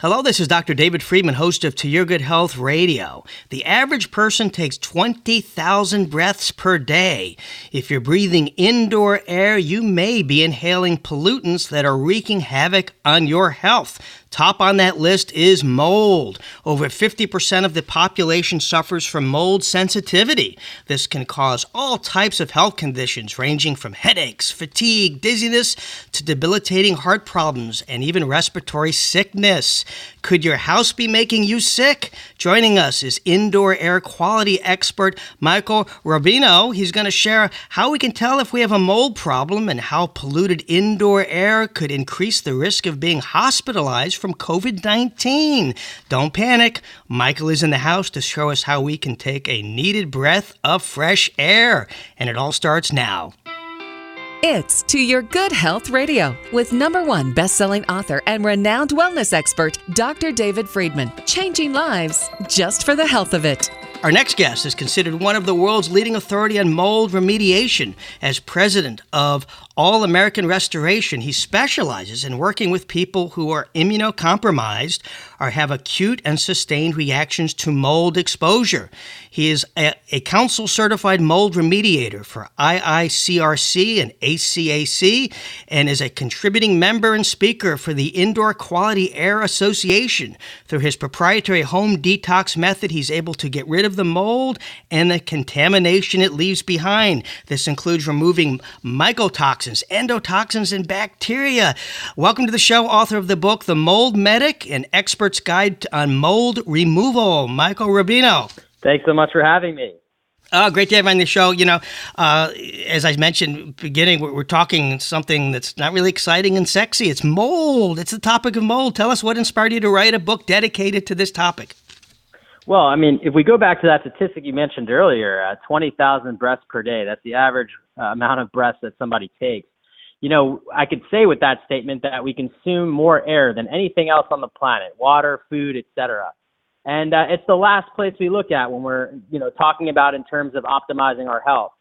Hello, this is Dr. David Friedman, host of To Your Good Health Radio. The average person takes 20,000 breaths per day. If you're breathing indoor air, you may be inhaling pollutants that are wreaking havoc on your health. Top on that list is mold. Over 50% of the population suffers from mold sensitivity. This can cause all types of health conditions, ranging from headaches, fatigue, dizziness, to debilitating heart problems, and even respiratory sickness. Could your house be making you sick? Joining us is indoor air quality expert Michael Rubino. He's going to share how we can tell if we have a mold problem and how polluted indoor air could increase the risk of being hospitalized from COVID 19. Don't panic. Michael is in the house to show us how we can take a needed breath of fresh air. And it all starts now. It's To Your Good Health Radio with number one best-selling author and renowned wellness expert, Dr. David Friedman. Changing lives just for the health of it. Our next guest is considered one of the world's leading authority on mold remediation. As president of All American Restoration, he specializes in working with people who are immunocompromised or have acute and sustained reactions to mold exposure. He is a, a council certified mold remediator for IICRC and ACAC and is a contributing member and speaker for the Indoor Quality Air Association. Through his proprietary home detox method, he's able to get rid of the mold and the contamination it leaves behind. This includes removing mycotoxins, endotoxins, and bacteria. Welcome to the show, author of the book, The Mold Medic, an expert's guide on mold removal, Michael Rubino. Thanks so much for having me. Oh, great to have you on the show. You know, uh, as I mentioned beginning, we're, we're, talking something that's not really exciting and sexy. It's mold. It's the topic of mold. Tell us what inspired you to write a book dedicated to this topic. Well, I mean, if we go back to that statistic you mentioned earlier, uh, 20,000 breaths per day, that's the average amount of breaths that somebody takes. You know, I could say with that statement that we consume more air than anything else on the planet, water, food, etc. And uh, it's the last place we look at when we're, you know, talking about in terms of optimizing our health.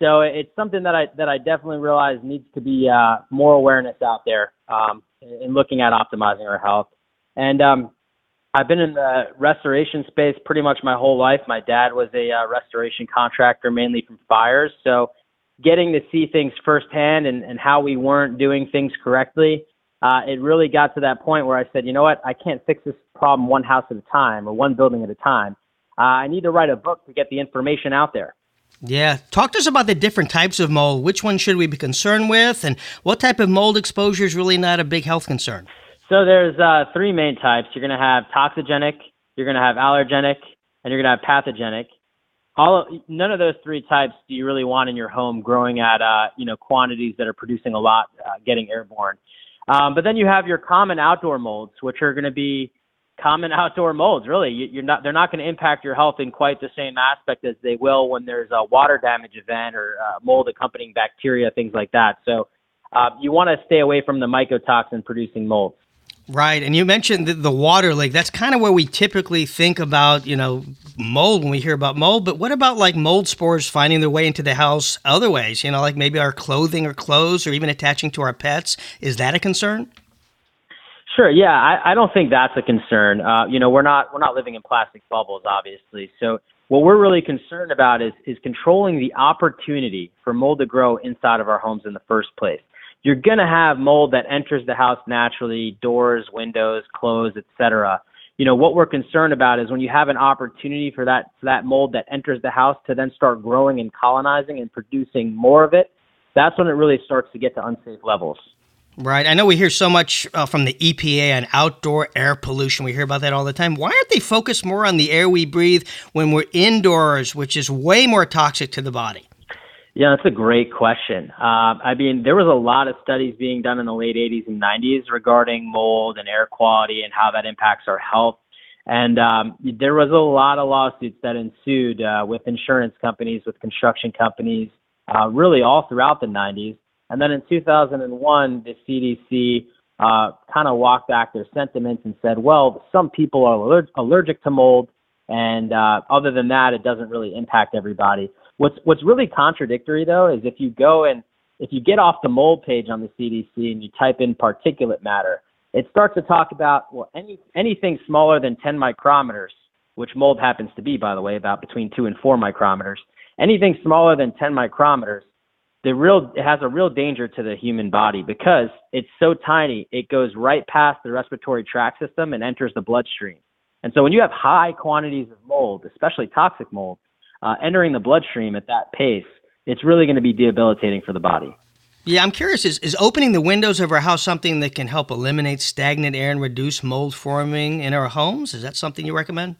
So it's something that I that I definitely realize needs to be uh, more awareness out there um, in looking at optimizing our health. And um, I've been in the restoration space pretty much my whole life. My dad was a uh, restoration contractor, mainly from fires. So getting to see things firsthand and, and how we weren't doing things correctly uh, it really got to that point where I said, you know what, I can't fix this problem one house at a time or one building at a time. Uh, I need to write a book to get the information out there. Yeah. Talk to us about the different types of mold. Which one should we be concerned with? And what type of mold exposure is really not a big health concern? So there's uh, three main types. You're going to have toxigenic, you're going to have allergenic, and you're going to have pathogenic. All none of those three types do you really want in your home growing at uh, you know quantities that are producing a lot, uh, getting airborne. Um, but then you have your common outdoor molds, which are going to be common outdoor molds. Really, you, are not they're not going to impact your health in quite the same aspect as they will when there's a water damage event or uh, mold accompanying bacteria, things like that. So uh, you want to stay away from the mycotoxin producing molds. Right, and you mentioned the, the water lake. That's kind of where we typically think about, you know, mold when we hear about mold. But what about like mold spores finding their way into the house other ways? You know, like maybe our clothing or clothes, or even attaching to our pets. Is that a concern? Sure. Yeah, I, I don't think that's a concern. Uh, you know, we're not we're not living in plastic bubbles, obviously. So what we're really concerned about is is controlling the opportunity for mold to grow inside of our homes in the first place you're going to have mold that enters the house naturally, doors, windows, clothes, etc. You know, what we're concerned about is when you have an opportunity for that for that mold that enters the house to then start growing and colonizing and producing more of it, that's when it really starts to get to unsafe levels. Right. I know we hear so much uh, from the EPA on outdoor air pollution. We hear about that all the time. Why aren't they focused more on the air we breathe when we're indoors, which is way more toxic to the body? Yeah, that's a great question. Uh, I mean, there was a lot of studies being done in the late 80s and 90s regarding mold and air quality and how that impacts our health. And um, there was a lot of lawsuits that ensued uh, with insurance companies, with construction companies, uh, really all throughout the 90s. And then in 2001, the CDC uh, kind of walked back their sentiments and said, well, some people are aller- allergic to mold, and uh, other than that, it doesn't really impact everybody. What's what's really contradictory though is if you go and if you get off the mold page on the CDC and you type in particulate matter, it starts to talk about well any anything smaller than 10 micrometers, which mold happens to be, by the way, about between two and four micrometers. Anything smaller than 10 micrometers, the real it has a real danger to the human body because it's so tiny. It goes right past the respiratory tract system and enters the bloodstream. And so when you have high quantities of mold, especially toxic mold, uh, entering the bloodstream at that pace, it's really going to be debilitating for the body. Yeah, I'm curious is, is opening the windows of our house something that can help eliminate stagnant air and reduce mold forming in our homes? Is that something you recommend?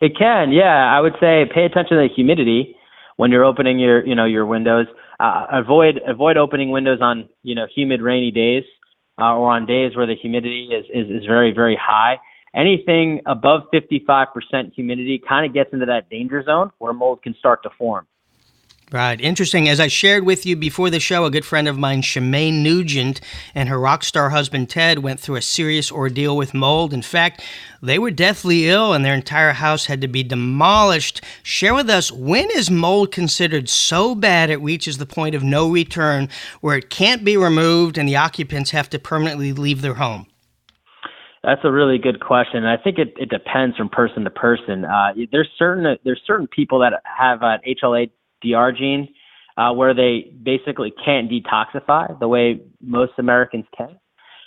It can, yeah. I would say pay attention to the humidity when you're opening your, you know, your windows. Uh, avoid avoid opening windows on, you know, humid, rainy days uh, or on days where the humidity is, is, is very, very high. Anything above 55% humidity kind of gets into that danger zone where mold can start to form. Right. Interesting. As I shared with you before the show, a good friend of mine, Shemane Nugent, and her rock star husband, Ted, went through a serious ordeal with mold. In fact, they were deathly ill and their entire house had to be demolished. Share with us when is mold considered so bad it reaches the point of no return where it can't be removed and the occupants have to permanently leave their home? That's a really good question. And I think it, it depends from person to person. Uh, there's certain there's certain people that have an HLA DR gene, uh, where they basically can't detoxify the way most Americans can.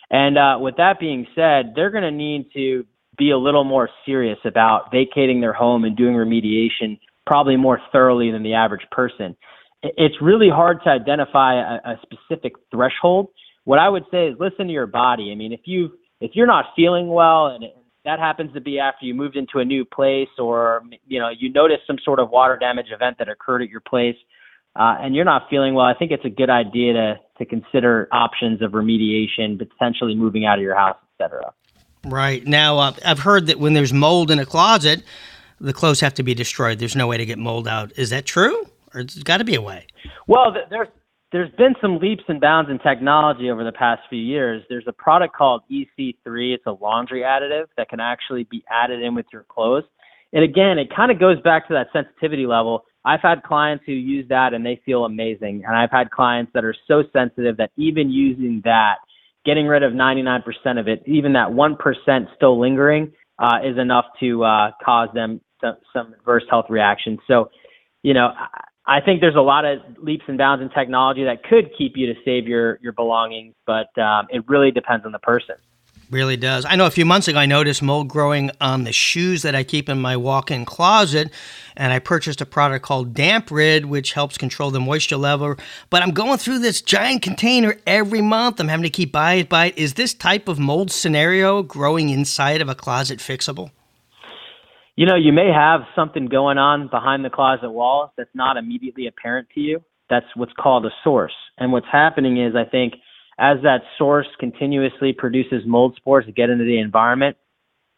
And uh, with that being said, they're going to need to be a little more serious about vacating their home and doing remediation probably more thoroughly than the average person. It's really hard to identify a, a specific threshold. What I would say is listen to your body. I mean, if you if you're not feeling well and that happens to be after you moved into a new place or you know you notice some sort of water damage event that occurred at your place uh, and you're not feeling well i think it's a good idea to to consider options of remediation potentially moving out of your house etc right. Now uh, i've heard that when there's mold in a closet the clothes have to be destroyed. There's no way to get mold out. Is that true? Or it's got to be a way? Well there's there's been some leaps and bounds in technology over the past few years. There's a product called EC3. It's a laundry additive that can actually be added in with your clothes. And again, it kind of goes back to that sensitivity level. I've had clients who use that and they feel amazing. And I've had clients that are so sensitive that even using that, getting rid of 99% of it, even that 1% still lingering, uh, is enough to uh, cause them some, some adverse health reactions. So, you know, I think there's a lot of leaps and bounds in technology that could keep you to save your your belongings, but um, it really depends on the person. Really does. I know a few months ago I noticed mold growing on the shoes that I keep in my walk-in closet, and I purchased a product called Damp Rid, which helps control the moisture level. But I'm going through this giant container every month. I'm having to keep buying it. Buy it. Is this type of mold scenario growing inside of a closet fixable? You know, you may have something going on behind the closet walls that's not immediately apparent to you. That's what's called a source. And what's happening is, I think, as that source continuously produces mold spores to get into the environment,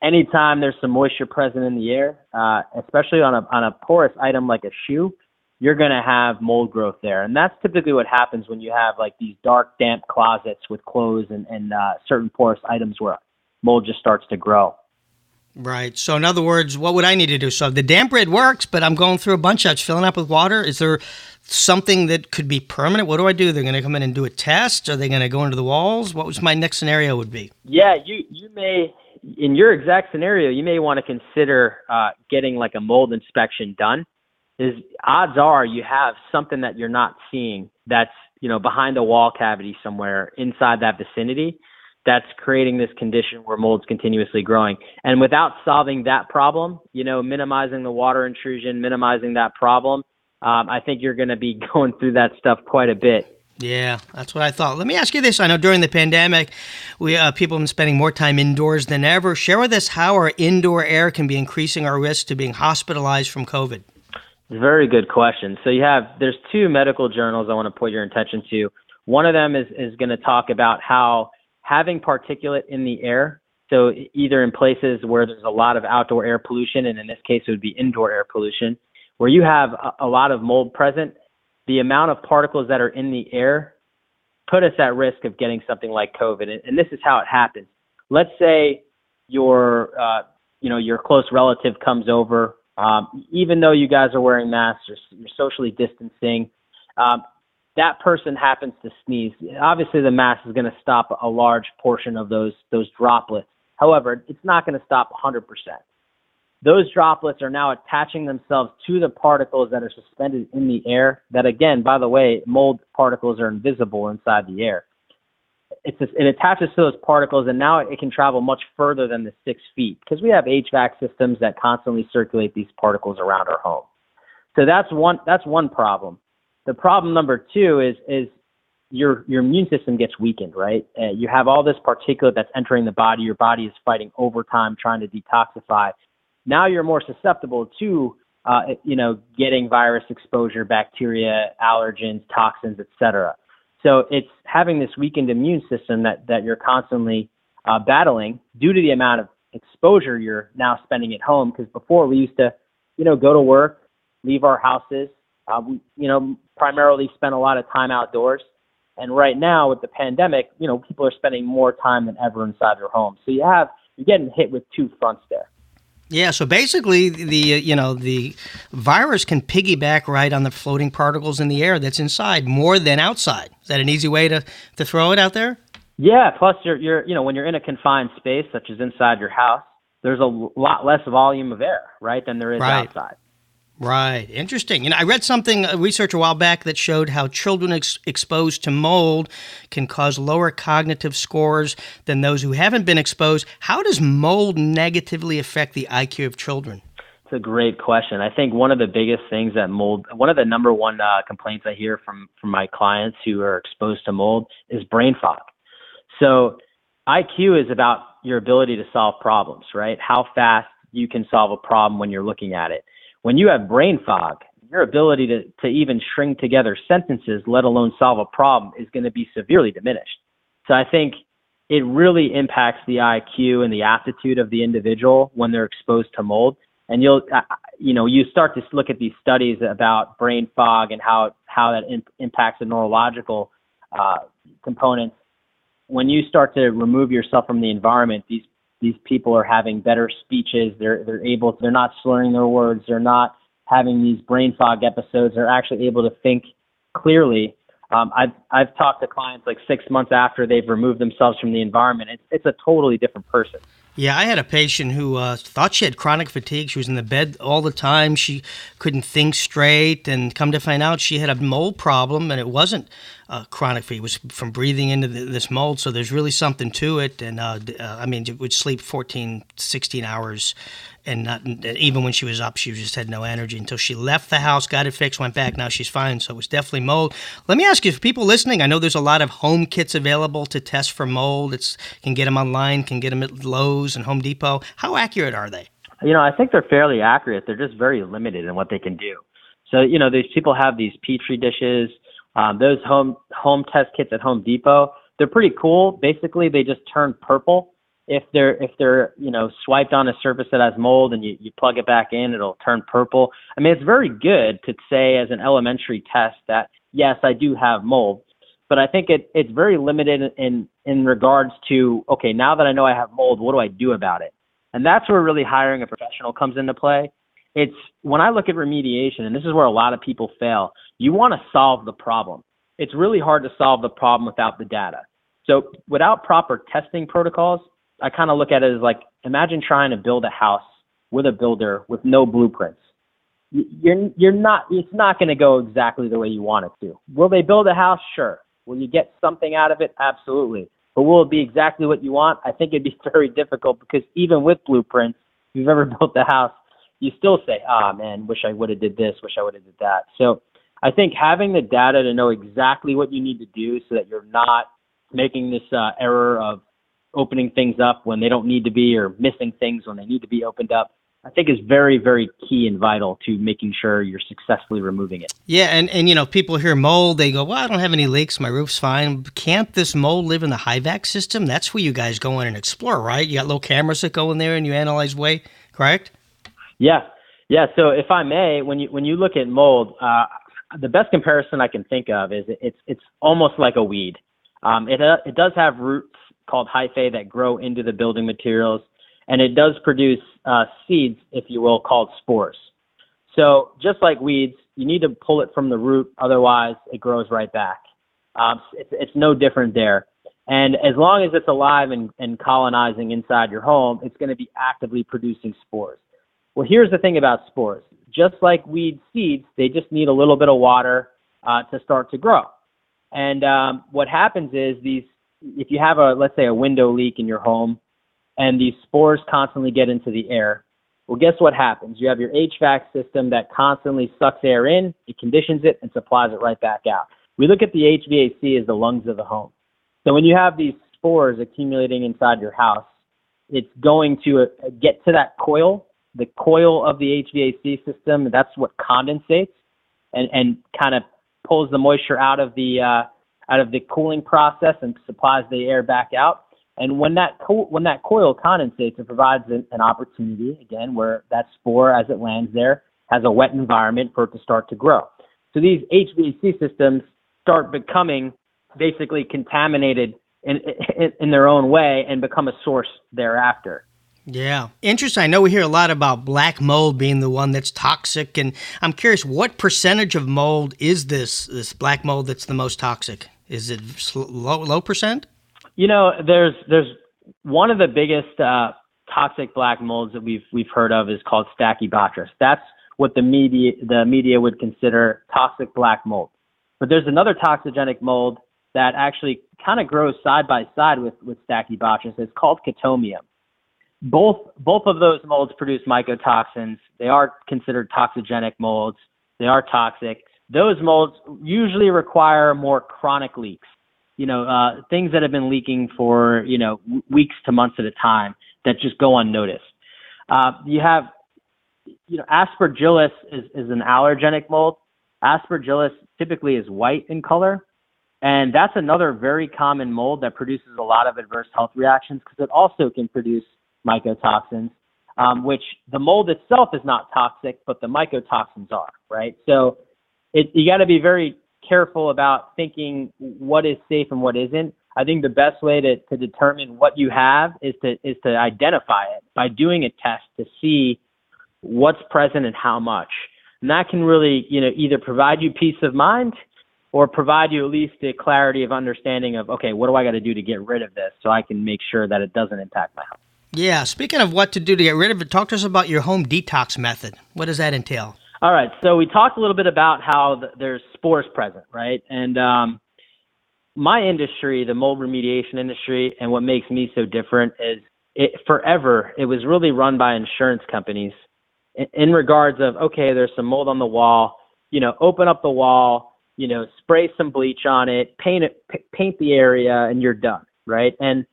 anytime there's some moisture present in the air, uh, especially on a on a porous item like a shoe, you're going to have mold growth there. And that's typically what happens when you have like these dark, damp closets with clothes and, and uh, certain porous items where mold just starts to grow. Right. So, in other words, what would I need to do? So, the Damp Rid works, but I'm going through a bunch of it's filling up with water. Is there something that could be permanent? What do I do? They're going to come in and do a test? Are they going to go into the walls? What was my next scenario would be? Yeah, you you may in your exact scenario, you may want to consider uh, getting like a mold inspection done. Is odds are you have something that you're not seeing that's you know behind a wall cavity somewhere inside that vicinity that's creating this condition where mold's continuously growing. And without solving that problem, you know, minimizing the water intrusion, minimizing that problem, um, I think you're going to be going through that stuff quite a bit. Yeah, that's what I thought. Let me ask you this: I know during the pandemic, we uh, people have been spending more time indoors than ever. Share with us how our indoor air can be increasing our risk to being hospitalized from COVID. Very good question. So you have there's two medical journals I want to put your attention to. One of them is is going to talk about how having particulate in the air, so either in places where there's a lot of outdoor air pollution, and in this case it would be indoor air pollution, where you have a, a lot of mold present, the amount of particles that are in the air put us at risk of getting something like COVID. And, and this is how it happens. Let's say your uh, you know your close relative comes over, um, even though you guys are wearing masks, you're, you're socially distancing. Um, that person happens to sneeze, obviously the mask is going to stop a large portion of those those droplets. However, it's not going to stop 100%. Those droplets are now attaching themselves to the particles that are suspended in the air. That again, by the way, mold particles are invisible inside the air. It's just, it attaches to those particles, and now it can travel much further than the six feet because we have HVAC systems that constantly circulate these particles around our home. So that's one that's one problem. The problem number two is is your your immune system gets weakened, right? Uh, you have all this particulate that's entering the body. Your body is fighting overtime trying to detoxify. Now you're more susceptible to uh, you know getting virus exposure, bacteria, allergens, toxins, etc. So it's having this weakened immune system that that you're constantly uh, battling due to the amount of exposure you're now spending at home. Because before we used to, you know, go to work, leave our houses, uh, we, you know, primarily spend a lot of time outdoors. And right now with the pandemic, you know, people are spending more time than ever inside their homes. So you have you're getting hit with two fronts there. Yeah, so basically, the you know the virus can piggyback right on the floating particles in the air that's inside more than outside. Is that an easy way to, to throw it out there? Yeah. Plus, you're you're you know when you're in a confined space such as inside your house, there's a lot less volume of air, right, than there is right. outside. Right. Interesting. You know, I read something, a research a while back that showed how children ex- exposed to mold can cause lower cognitive scores than those who haven't been exposed. How does mold negatively affect the IQ of children? It's a great question. I think one of the biggest things that mold, one of the number one uh, complaints I hear from from my clients who are exposed to mold is brain fog. So IQ is about your ability to solve problems, right? How fast you can solve a problem when you're looking at it when you have brain fog, your ability to, to even string together sentences, let alone solve a problem, is going to be severely diminished. So I think it really impacts the IQ and the aptitude of the individual when they're exposed to mold. And you'll, you know, you start to look at these studies about brain fog and how how that in, impacts the neurological uh, components. When you start to remove yourself from the environment, these these people are having better speeches. They're they're able. They're not slurring their words. They're not having these brain fog episodes. They're actually able to think clearly. Um, I've I've talked to clients like six months after they've removed themselves from the environment. It's it's a totally different person. Yeah, I had a patient who uh, thought she had chronic fatigue. She was in the bed all the time. She couldn't think straight, and come to find out, she had a mold problem, and it wasn't uh, chronic fatigue. It was from breathing into the, this mold. So there's really something to it. And uh, uh I mean, would sleep 14, 16 hours and not even when she was up, she just had no energy until she left the house, got it fixed, went back. Now she's fine. So it was definitely mold. Let me ask you, for people listening, I know there's a lot of home kits available to test for mold. It's can get them online, can get them at Lowe's and Home Depot. How accurate are they? You know, I think they're fairly accurate. They're just very limited in what they can do. So you know, these people have these petri dishes. Um, those home home test kits at Home Depot, they're pretty cool. Basically, they just turn purple if they're if they're you know swiped on a surface that has mold and you, you plug it back in it'll turn purple i mean it's very good to say as an elementary test that yes i do have mold but i think it it's very limited in in regards to okay now that i know i have mold what do i do about it and that's where really hiring a professional comes into play it's when i look at remediation and this is where a lot of people fail you want to solve the problem it's really hard to solve the problem without the data so without proper testing protocols I kind of look at it as like imagine trying to build a house with a builder with no blueprints. You're you're not it's not going to go exactly the way you want it to. Will they build a house? Sure. Will you get something out of it? Absolutely. But will it be exactly what you want? I think it'd be very difficult because even with blueprints, if you've ever built a house, you still say, "Ah, oh, man, wish I would have did this, wish I would have did that." So, I think having the data to know exactly what you need to do so that you're not making this uh, error of opening things up when they don't need to be or missing things when they need to be opened up. I think is very, very key and vital to making sure you're successfully removing it. Yeah, and, and you know, people hear mold, they go, Well, I don't have any leaks, my roof's fine. Can't this mold live in the HVAC system? That's where you guys go in and explore, right? You got little cameras that go in there and you analyze way, correct? Yeah. Yeah. So if I may, when you when you look at mold, uh, the best comparison I can think of is it's it's almost like a weed. Um, it uh, it does have roots called hyphae that grow into the building materials, and it does produce uh, seeds, if you will, called spores. So just like weeds, You need to pull it from the root, otherwise it grows right back. Um, it's, it's no different there. And as long as it's alive and, and colonizing inside your home, it's going to be actively producing spores. Well, here's the thing about spores. Just like weed seeds, they just need a little bit of water uh, to start to grow. And um, what happens is these, if you have a, let's say, a window leak in your home, and these spores constantly get into the air, well, guess what happens? You have your HVAC system that constantly sucks air in, it conditions it, and supplies it right back out. We look at the HVAC as the lungs of the home. So when you have these spores accumulating inside your house, it's going to uh, get to that coil, the coil of the HVAC system. That's what condensates and, and kind of pulls the moisture out of the uh, out of the cooling process and supplies the air back out. And when that co- when that coil condensates, it provides an, an opportunity again where that spore, as it lands there, has a wet environment for it to start to grow. So these HVAC systems start becoming basically contaminated in, in, in their own way and become a source thereafter. Yeah. Interesting. I know we hear a lot about black mold being the one that's toxic and I'm curious what percentage of mold is this this black mold that's the most toxic? Is it low low percent? You know, there's there's one of the biggest uh, toxic black molds that we've we've heard of is called Stachybotrys. That's what the media the media would consider toxic black mold. But there's another toxigenic mold that actually kind of grows side by side with with Stachybotrys. It's called Chaetomium. Both both of those molds produce mycotoxins. They are considered toxigenic molds. They are toxic. Those molds usually require more chronic leaks you know, uh, things that have been leaking for, you know, weeks to months at a time that just go unnoticed. Uh, you have, you know, aspergillus is, is an allergenic mold. Aspergillus typically is white in color. And that's another very common mold that produces a lot of adverse health reactions because it also can produce mycotoxins, um, which the mold itself is not toxic, but the mycotoxins are, right? So it, you got to be very careful about thinking what is safe and what isn't. I think the best way to, to determine what you have is to is to identify it by doing a test to see what's present and how much. And that can really, you know, either provide you peace of mind or provide you at least a clarity of understanding of, okay, what do I got to do to get rid of this so I can make sure that it doesn't impact my health. Yeah. Speaking of what to do to get rid of it, talk to us about your home detox method. What does that entail? All right. So we talked a little bit about how the, there's spores present, right? And um, my industry, the mold remediation industry, and what makes me so different is it forever it was really run by insurance companies in, in regards of okay, there's some mold on the wall, you know, open up the wall, you know, spray some bleach on it, paint it, p- paint the area, and you're done, right? And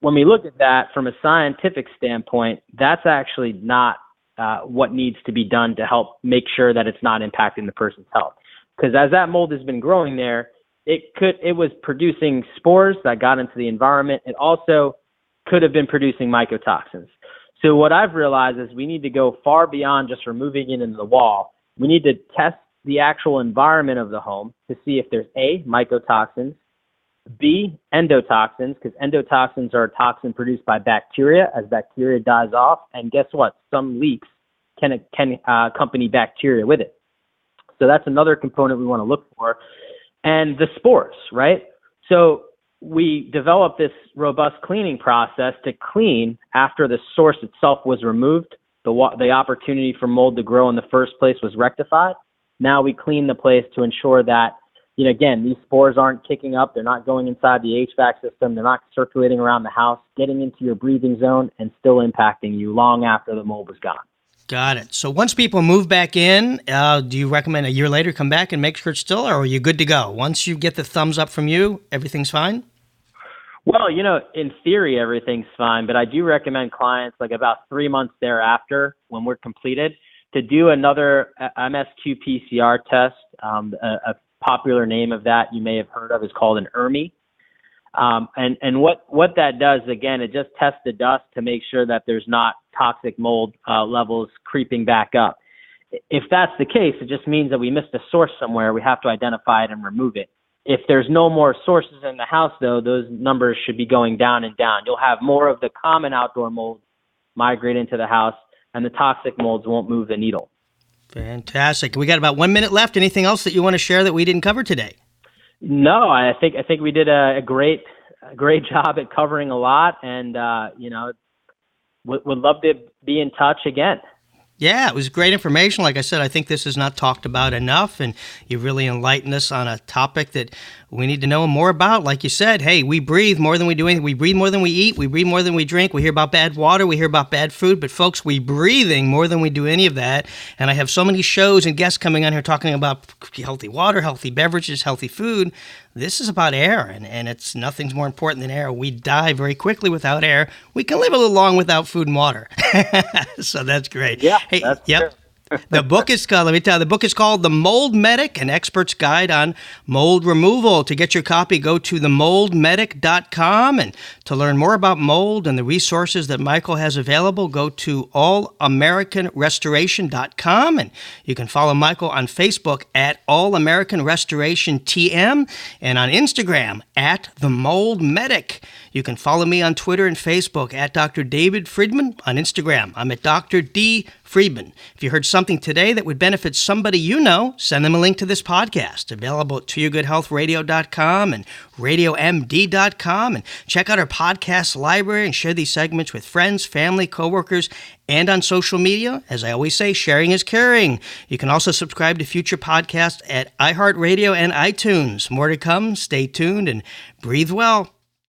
when we look at that from a scientific standpoint, that's actually not uh, what needs to be done to help make sure that it's not impacting the person's health. Because as that mold has been growing there, it could it was producing spores that got into the environment. It also could have been producing mycotoxins. So what I've realized is we need to go far beyond just removing it into the wall. We need to test the actual environment of the home to see if there's A, mycotoxins, B, endotoxins, because endotoxins are a toxin produced by bacteria as bacteria dies off. And guess what? Some leaks can, can uh, accompany bacteria with it. So that's another component we want to look for. And the spores, right? So we developed this robust cleaning process to clean after the source itself was removed. The, the opportunity for mold to grow in the first place was rectified. Now we clean the place to ensure that you know, again, these spores aren't kicking up. They're not going inside the HVAC system. They're not circulating around the house, getting into your breathing zone and still impacting you long after the mold was gone. Got it. So once people move back in, uh, do you recommend a year later come back and make sure it's still, or are you good to go? Once you get the thumbs up from you, everything's fine? Well, you know, in theory, everything's fine, but I do recommend clients like about three months thereafter when we're completed to do another uh, MSQ PCR test, um, a, a popular name of that you may have heard of is called an ERMI. Um, and and what what that does again, it just tests the dust to make sure that there's not toxic mold uh, levels creeping back up. If that's the case, it just means that we missed a source somewhere. We have to identify it and remove it. If there's no more sources in the house, though, those numbers should be going down and down. You'll have more of the common outdoor molds migrate into the house, and the toxic molds won't move the needle. Fantastic. We got about one minute left. Anything else that you want to share that we didn't cover today? No, I think I think we did a, a great a great job at covering a lot, and uh, you know, would, would love to be in touch again. Yeah, it was great information. Like I said, I think this is not talked about enough, and you really enlightened us on a topic that we need to know more about. Like you said, hey, we breathe more than we do anything. We breathe more than we eat. We breathe more than we drink. We hear about bad water. We hear about bad food. But folks, we breathing more than we do any of that. And I have so many shows and guests coming on here talking about healthy water, healthy beverages, healthy food. This is about air, and, and it's nothing's more important than air. We die very quickly without air. We can live a little long without food and water. so that's great. Yeah. Hey, that's yep. True the book is called, let me tell you, the book is called The Mold Medic, an expert's guide on mold removal. To get your copy, go to themoldmedic.com. And to learn more about mold and the resources that Michael has available, go to allamericanrestoration.com. And you can follow Michael on Facebook at All American Restoration TM and on Instagram at The Mold Medic. You can follow me on Twitter and Facebook at Dr. David Friedman. On Instagram, I'm at Dr. D. Friedman. If you heard something today that would benefit somebody you know, send them a link to this podcast, available at toyourgoodhealthradio.com and radiomd.com. And check out our podcast library and share these segments with friends, family, coworkers, and on social media. As I always say, sharing is caring. You can also subscribe to future podcasts at iHeartRadio and iTunes. More to come. Stay tuned and breathe well.